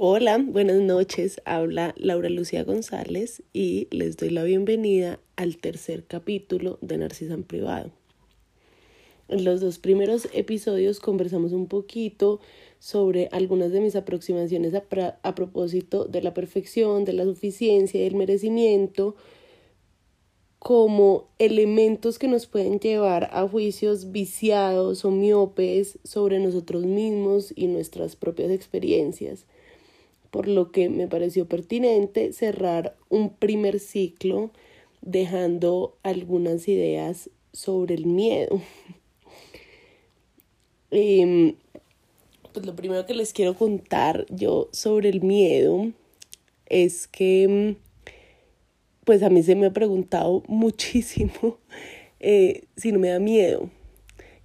Hola, buenas noches. Habla Laura Lucía González y les doy la bienvenida al tercer capítulo de Narcisa en Privado. En los dos primeros episodios conversamos un poquito sobre algunas de mis aproximaciones a, a propósito de la perfección, de la suficiencia y del merecimiento como elementos que nos pueden llevar a juicios viciados o miopes sobre nosotros mismos y nuestras propias experiencias por lo que me pareció pertinente cerrar un primer ciclo dejando algunas ideas sobre el miedo. Em, pues lo primero que les quiero contar yo sobre el miedo es que pues a mí se me ha preguntado muchísimo eh, si no me da miedo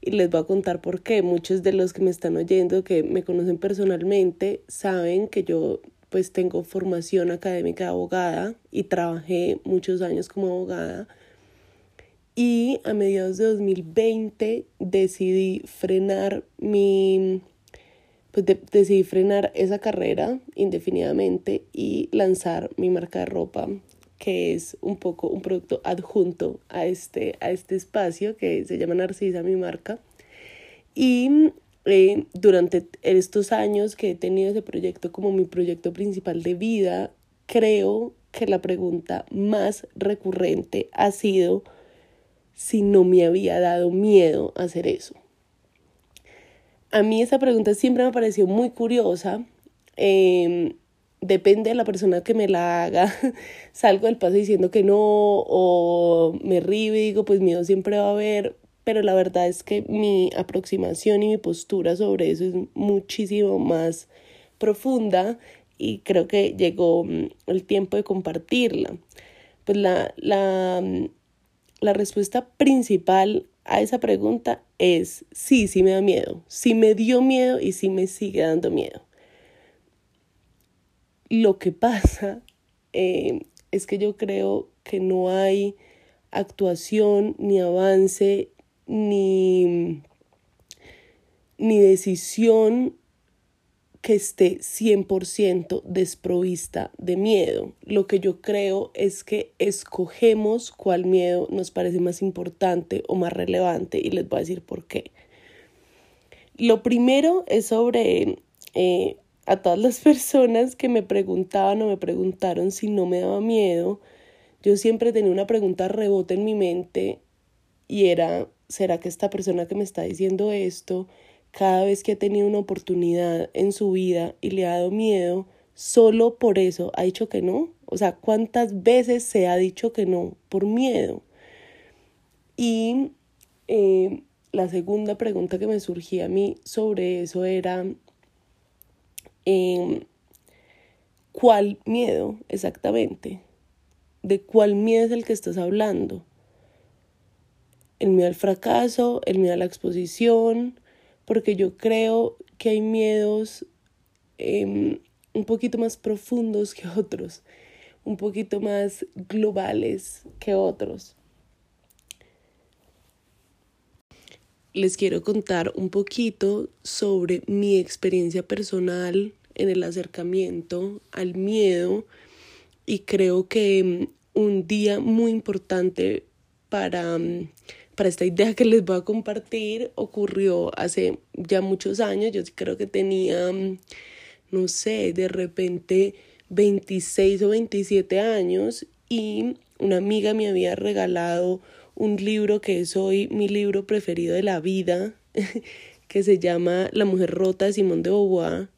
y les voy a contar por qué. Muchos de los que me están oyendo, que me conocen personalmente, saben que yo pues tengo formación académica de abogada y trabajé muchos años como abogada. Y a mediados de 2020 decidí frenar mi pues decidí frenar esa carrera indefinidamente y lanzar mi marca de ropa que es un poco un producto adjunto a este, a este espacio que se llama Narcisa, mi marca. Y eh, durante estos años que he tenido ese proyecto como mi proyecto principal de vida, creo que la pregunta más recurrente ha sido si no me había dado miedo hacer eso. A mí esa pregunta siempre me pareció muy curiosa. Eh, depende de la persona que me la haga, salgo del paso diciendo que no o me río y digo pues miedo siempre va a haber, pero la verdad es que mi aproximación y mi postura sobre eso es muchísimo más profunda y creo que llegó mm, el tiempo de compartirla. Pues la, la, mm, la respuesta principal a esa pregunta es sí, sí me da miedo, sí me dio miedo y sí me sigue dando miedo. Lo que pasa eh, es que yo creo que no hay actuación, ni avance, ni, ni decisión que esté 100% desprovista de miedo. Lo que yo creo es que escogemos cuál miedo nos parece más importante o más relevante y les voy a decir por qué. Lo primero es sobre eh, a todas las personas que me preguntaban o me preguntaron si no me daba miedo, yo siempre tenía una pregunta rebote en mi mente y era, ¿será que esta persona que me está diciendo esto, cada vez que ha tenido una oportunidad en su vida y le ha dado miedo, solo por eso ha dicho que no? O sea, ¿cuántas veces se ha dicho que no por miedo? Y eh, la segunda pregunta que me surgía a mí sobre eso era, en cuál miedo exactamente, de cuál miedo es el que estás hablando. El miedo al fracaso, el miedo a la exposición, porque yo creo que hay miedos em, un poquito más profundos que otros, un poquito más globales que otros. Les quiero contar un poquito sobre mi experiencia personal en el acercamiento al miedo. Y creo que mm, un día muy importante para, mm, para esta idea que les voy a compartir ocurrió hace ya muchos años, yo creo que tenía, mm, no sé, de repente 26 o 27 años. Y una amiga me había regalado un libro que es hoy mi libro preferido de la vida, que se llama La mujer rota de Simón de Beauvoir.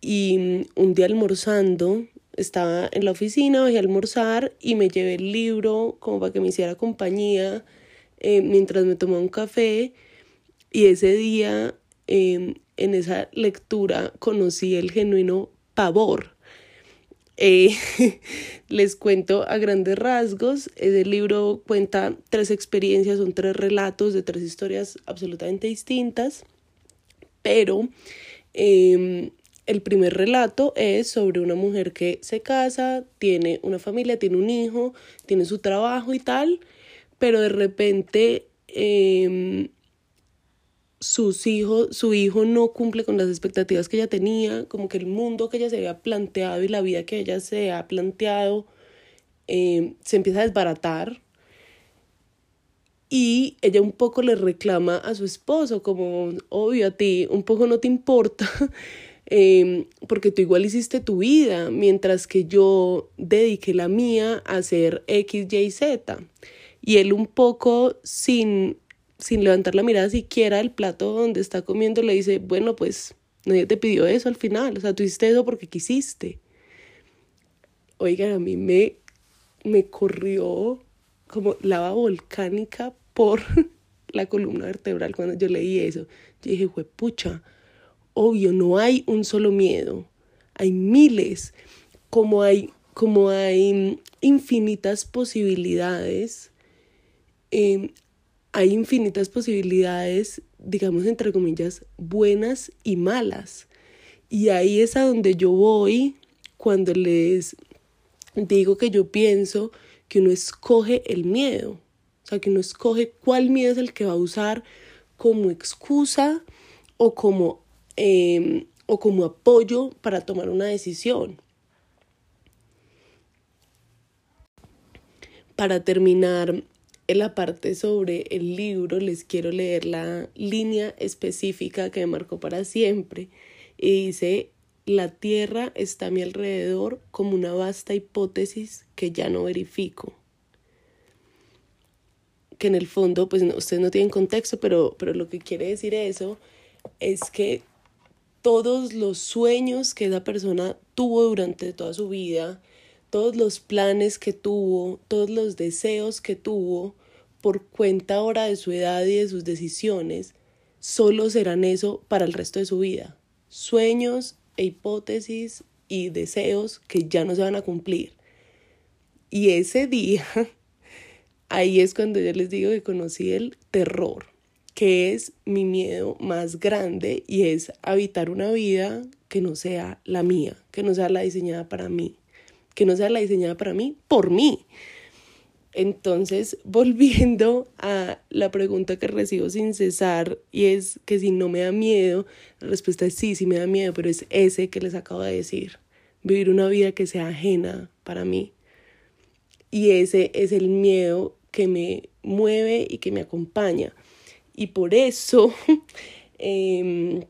Y mm, un día almorzando, estaba en la oficina, voy a almorzar y me llevé el libro como para que me hiciera compañía eh, mientras me tomaba un café. Y ese día, em, en esa lectura, conocí el genuino pavor eh, les cuento a grandes rasgos. El libro cuenta tres experiencias, son tres relatos de tres historias absolutamente distintas, pero em, el primer relato es sobre una mujer que se casa, tiene una familia, tiene un hijo, tiene su trabajo y tal, pero de repente em, sus hijos, su hijo no cumple con las expectativas que ella tenía, como que el mundo que ella se había planteado y la vida que ella se ha planteado eh, se empieza a desbaratar. Y ella un poco le reclama a su esposo, como, obvio, a ti un poco no te importa, eh, porque tú igual hiciste tu vida, mientras que yo dediqué la mía a hacer X, Y, Z. Y él un poco sin sin levantar la mirada siquiera del plato donde está comiendo, le dice, bueno, pues nadie te pidió eso al final, o sea, tú hiciste eso porque quisiste. Oigan, a mí me, me corrió como lava volcánica por la columna vertebral cuando yo leí eso. Yo dije, pucha, obvio, no hay un solo miedo, hay miles, como hay, como hay infinitas posibilidades. Eh, hay infinitas posibilidades, digamos, entre comillas, buenas y malas. Y ahí es a donde yo voy cuando les digo que yo pienso que uno escoge el miedo. O sea, que uno escoge cuál miedo es el que va a usar como excusa o como, em, o como apoyo para tomar una decisión. Para terminar, en la parte sobre el libro les quiero leer la línea específica que me marcó para siempre. Y dice, la Tierra está a mi alrededor como una vasta hipótesis que ya no verifico. Que en el fondo, pues ustedes no tienen contexto, pero, pero lo que quiere decir eso es que todos los sueños que esa persona tuvo durante toda su vida, todos los planes que tuvo, todos los deseos que tuvo, por cuenta ahora de su edad y de sus decisiones, solo serán eso para el resto de su vida. Sueños e hipótesis y deseos que ya no se van a cumplir. Y ese día, ahí es cuando yo les digo que conocí el terror, que es mi miedo más grande y es habitar una vida que no sea la mía, que no sea la diseñada para mí, que no sea la diseñada para mí por mí. Entonces, volviendo a la pregunta que recibo sin cesar, y es que si no me da miedo, la respuesta es sí, sí me da miedo, pero es ese que les acabo de decir, vivir una vida que sea ajena para mí. Y ese es el miedo que me mueve y que me acompaña. Y por eso, em,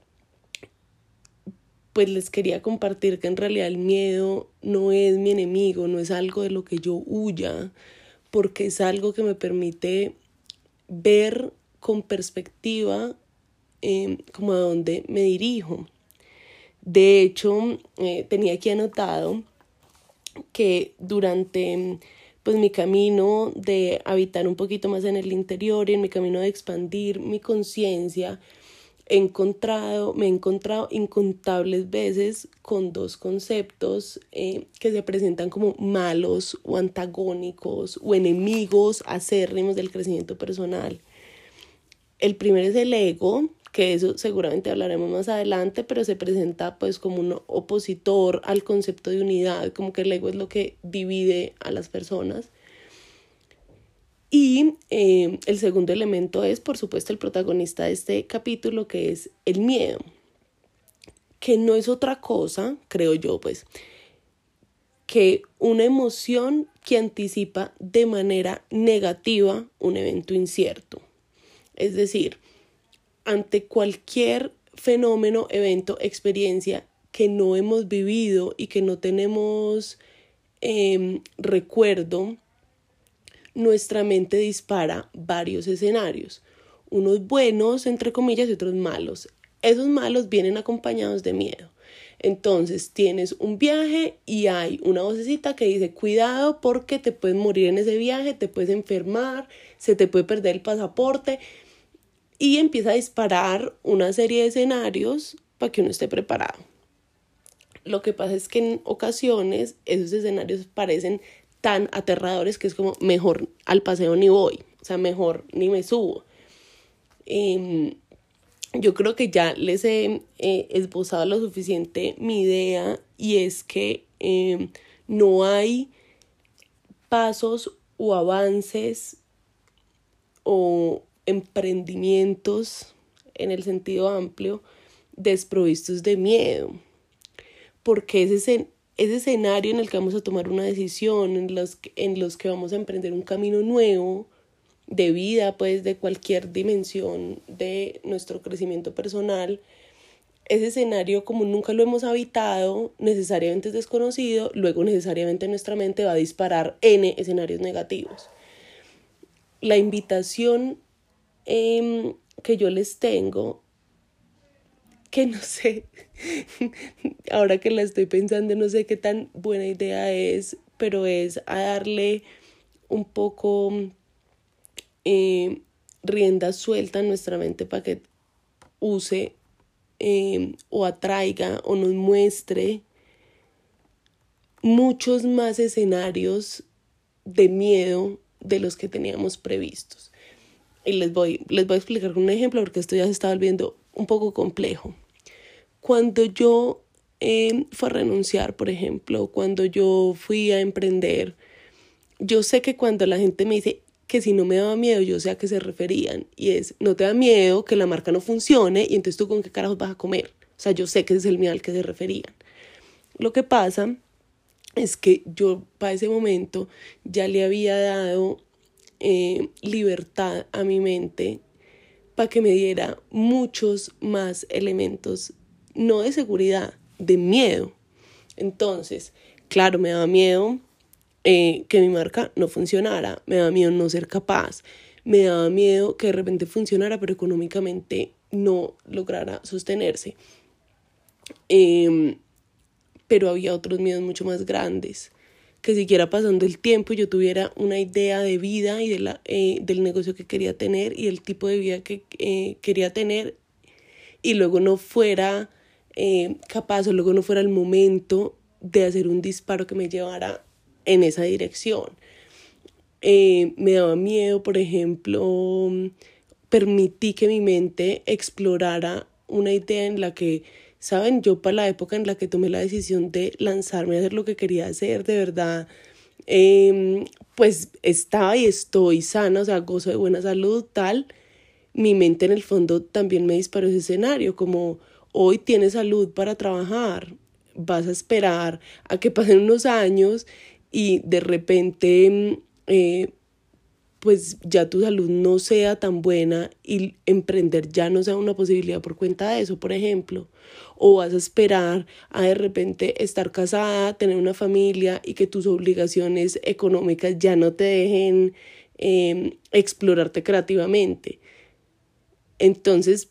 pues les quería compartir que en realidad el miedo no es mi enemigo, no es algo de lo que yo huya, porque es algo que me permite ver con perspectiva em, como a dónde me dirijo. De hecho, eh, tenía aquí anotado que durante pues mi camino de habitar un poquito más en el interior y en mi camino de expandir mi conciencia, encontrado, me he encontrado incontables veces con dos conceptos eh, que se presentan como malos o antagónicos o enemigos acérrimos del crecimiento personal. El primero es el ego, que eso seguramente hablaremos más adelante, pero se presenta pues como un opositor al concepto de unidad, como que el ego es lo que divide a las personas. Y eh, el segundo elemento es, por supuesto, el protagonista de este capítulo, que es el miedo, que no es otra cosa, creo yo, pues, que una emoción que anticipa de manera negativa un evento incierto. Es decir, ante cualquier fenómeno, evento, experiencia que no hemos vivido y que no tenemos em, recuerdo, nuestra mente dispara varios escenarios, unos buenos, entre comillas, y otros malos. Esos malos vienen acompañados de miedo. Entonces tienes un viaje y hay una vocecita que dice cuidado porque te puedes morir en ese viaje, te puedes enfermar, se te puede perder el pasaporte y empieza a disparar una serie de escenarios para que uno esté preparado. Lo que pasa es que en ocasiones esos escenarios parecen tan aterradores que es como mejor al paseo ni voy, o sea, mejor ni me subo. Em, yo creo que ya les he esbozado lo suficiente mi idea y es que em, no hay pasos o avances o emprendimientos en el sentido amplio, desprovistos de miedo. Porque ese, ese escenario en el que vamos a tomar una decisión, en los, en los que vamos a emprender un camino nuevo de vida, pues de cualquier dimensión de nuestro crecimiento personal, ese escenario como nunca lo hemos habitado, necesariamente es desconocido, luego necesariamente nuestra mente va a disparar N escenarios negativos. La invitación em, que yo les tengo, que no sé, ahora que la estoy pensando, no sé qué tan buena idea es, pero es a darle un poco eh, rienda suelta a nuestra mente para que use Em, o atraiga o nos muestre muchos más escenarios de miedo de los que teníamos previstos. Y les voy, les voy a explicar con un ejemplo porque esto ya se está volviendo un poco complejo. Cuando yo eh, fui a renunciar, por ejemplo, cuando yo fui a emprender, yo sé que cuando la gente me dice, que si no me daba miedo, yo sé a qué se referían. Y es, no te da miedo que la marca no funcione y entonces tú con qué carajos vas a comer. O sea, yo sé que ese es el miedo al que se referían. Lo que pasa es que yo para ese momento ya le había dado eh, libertad a mi mente para que me diera muchos más elementos, no de seguridad, de miedo. Entonces, claro, me daba miedo eh, que mi marca no funcionara, me daba miedo no ser capaz, me daba miedo que de repente funcionara pero económicamente no lograra sostenerse. Em, pero había otros miedos mucho más grandes, que siquiera pasando el tiempo yo tuviera una idea de vida y de la, eh, del negocio que quería tener y el tipo de vida que eh, quería tener y luego no fuera capaz o luego no fuera el momento de hacer un disparo que me llevara en esa dirección. Eh, me daba miedo, por ejemplo, permití que mi mente explorara una idea en la que, saben, yo para la época en la que tomé la decisión de lanzarme a hacer lo que quería hacer, de verdad, em, pues estaba y estoy sana, o sea, gozo de buena salud, tal. Mi mente en el fondo también me disparó ese escenario, como hoy tienes salud para trabajar, vas a esperar a que pasen unos años y de repente mm, eh, pues ya tu salud no sea tan buena y emprender ya no sea una posibilidad por cuenta de eso, por ejemplo. O vas a esperar a de repente estar casada, tener una familia y que tus obligaciones económicas ya no te dejen em, explorarte creativamente. Entonces,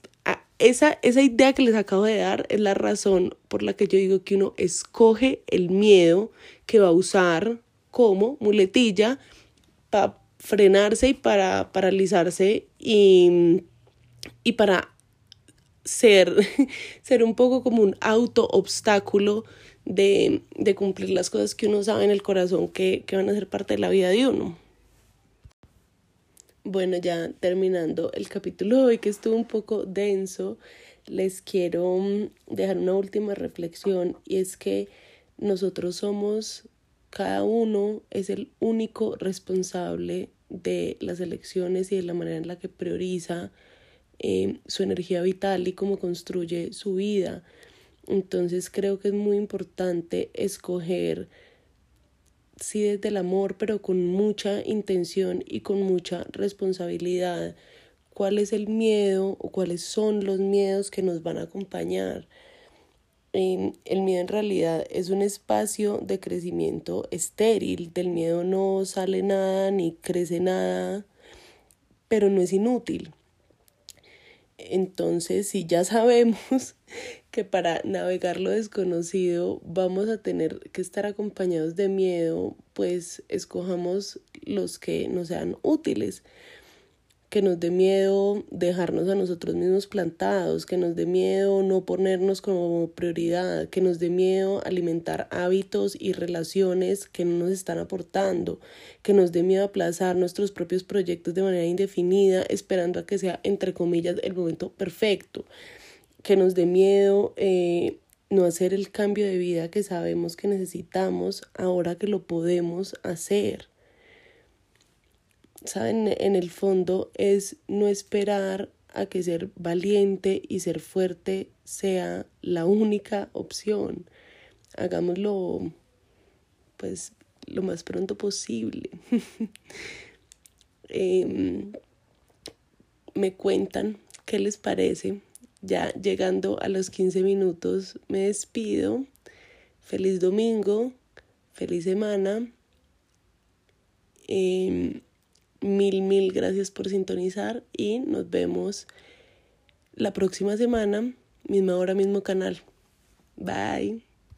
esa, esa idea que les acabo de dar es la razón por la que yo digo que uno escoge el miedo que va a usar como muletilla para frenarse y para paralizarse y, y para ser, ser un poco como un auto obstáculo de, de, cumplir las cosas que uno sabe en el corazón que, que van a ser parte de la vida de uno. Bueno, ya terminando el capítulo hoy que estuvo un poco denso, les quiero mm, dejar una última reflexión y es que nosotros somos, cada uno es el único responsable de las elecciones y de la manera en la que prioriza eh, su energía vital y cómo construye su vida. Entonces creo que es muy importante escoger, sí, desde el amor, pero con mucha intención y con mucha responsabilidad, cuál es el miedo o cuáles son los miedos que nos van a acompañar el miedo en realidad es un espacio de crecimiento estéril, del miedo no sale nada ni crece nada, pero no es inútil. Entonces, si ya sabemos que para navegar lo desconocido vamos a tener que estar acompañados de miedo, pues escojamos los que nos sean útiles que nos dé miedo dejarnos a nosotros mismos plantados, que nos dé miedo no ponernos como prioridad, que nos dé miedo alimentar hábitos y relaciones que no nos están aportando, que nos dé miedo aplazar nuestros propios proyectos de manera indefinida, esperando a que sea, entre comillas, el momento perfecto, que nos dé miedo eh, no hacer el cambio de vida que sabemos que necesitamos ahora que lo podemos hacer saben, en el fondo es no esperar a que ser valiente y ser fuerte sea la única opción. Hagámoslo pues lo más pronto posible. Em, me cuentan qué les parece. Ya llegando a los 15 minutos me despido. Feliz domingo, feliz semana. Em, mil, mil gracias por sintonizar y nos vemos la próxima semana, misma hora, mismo canal. Bye.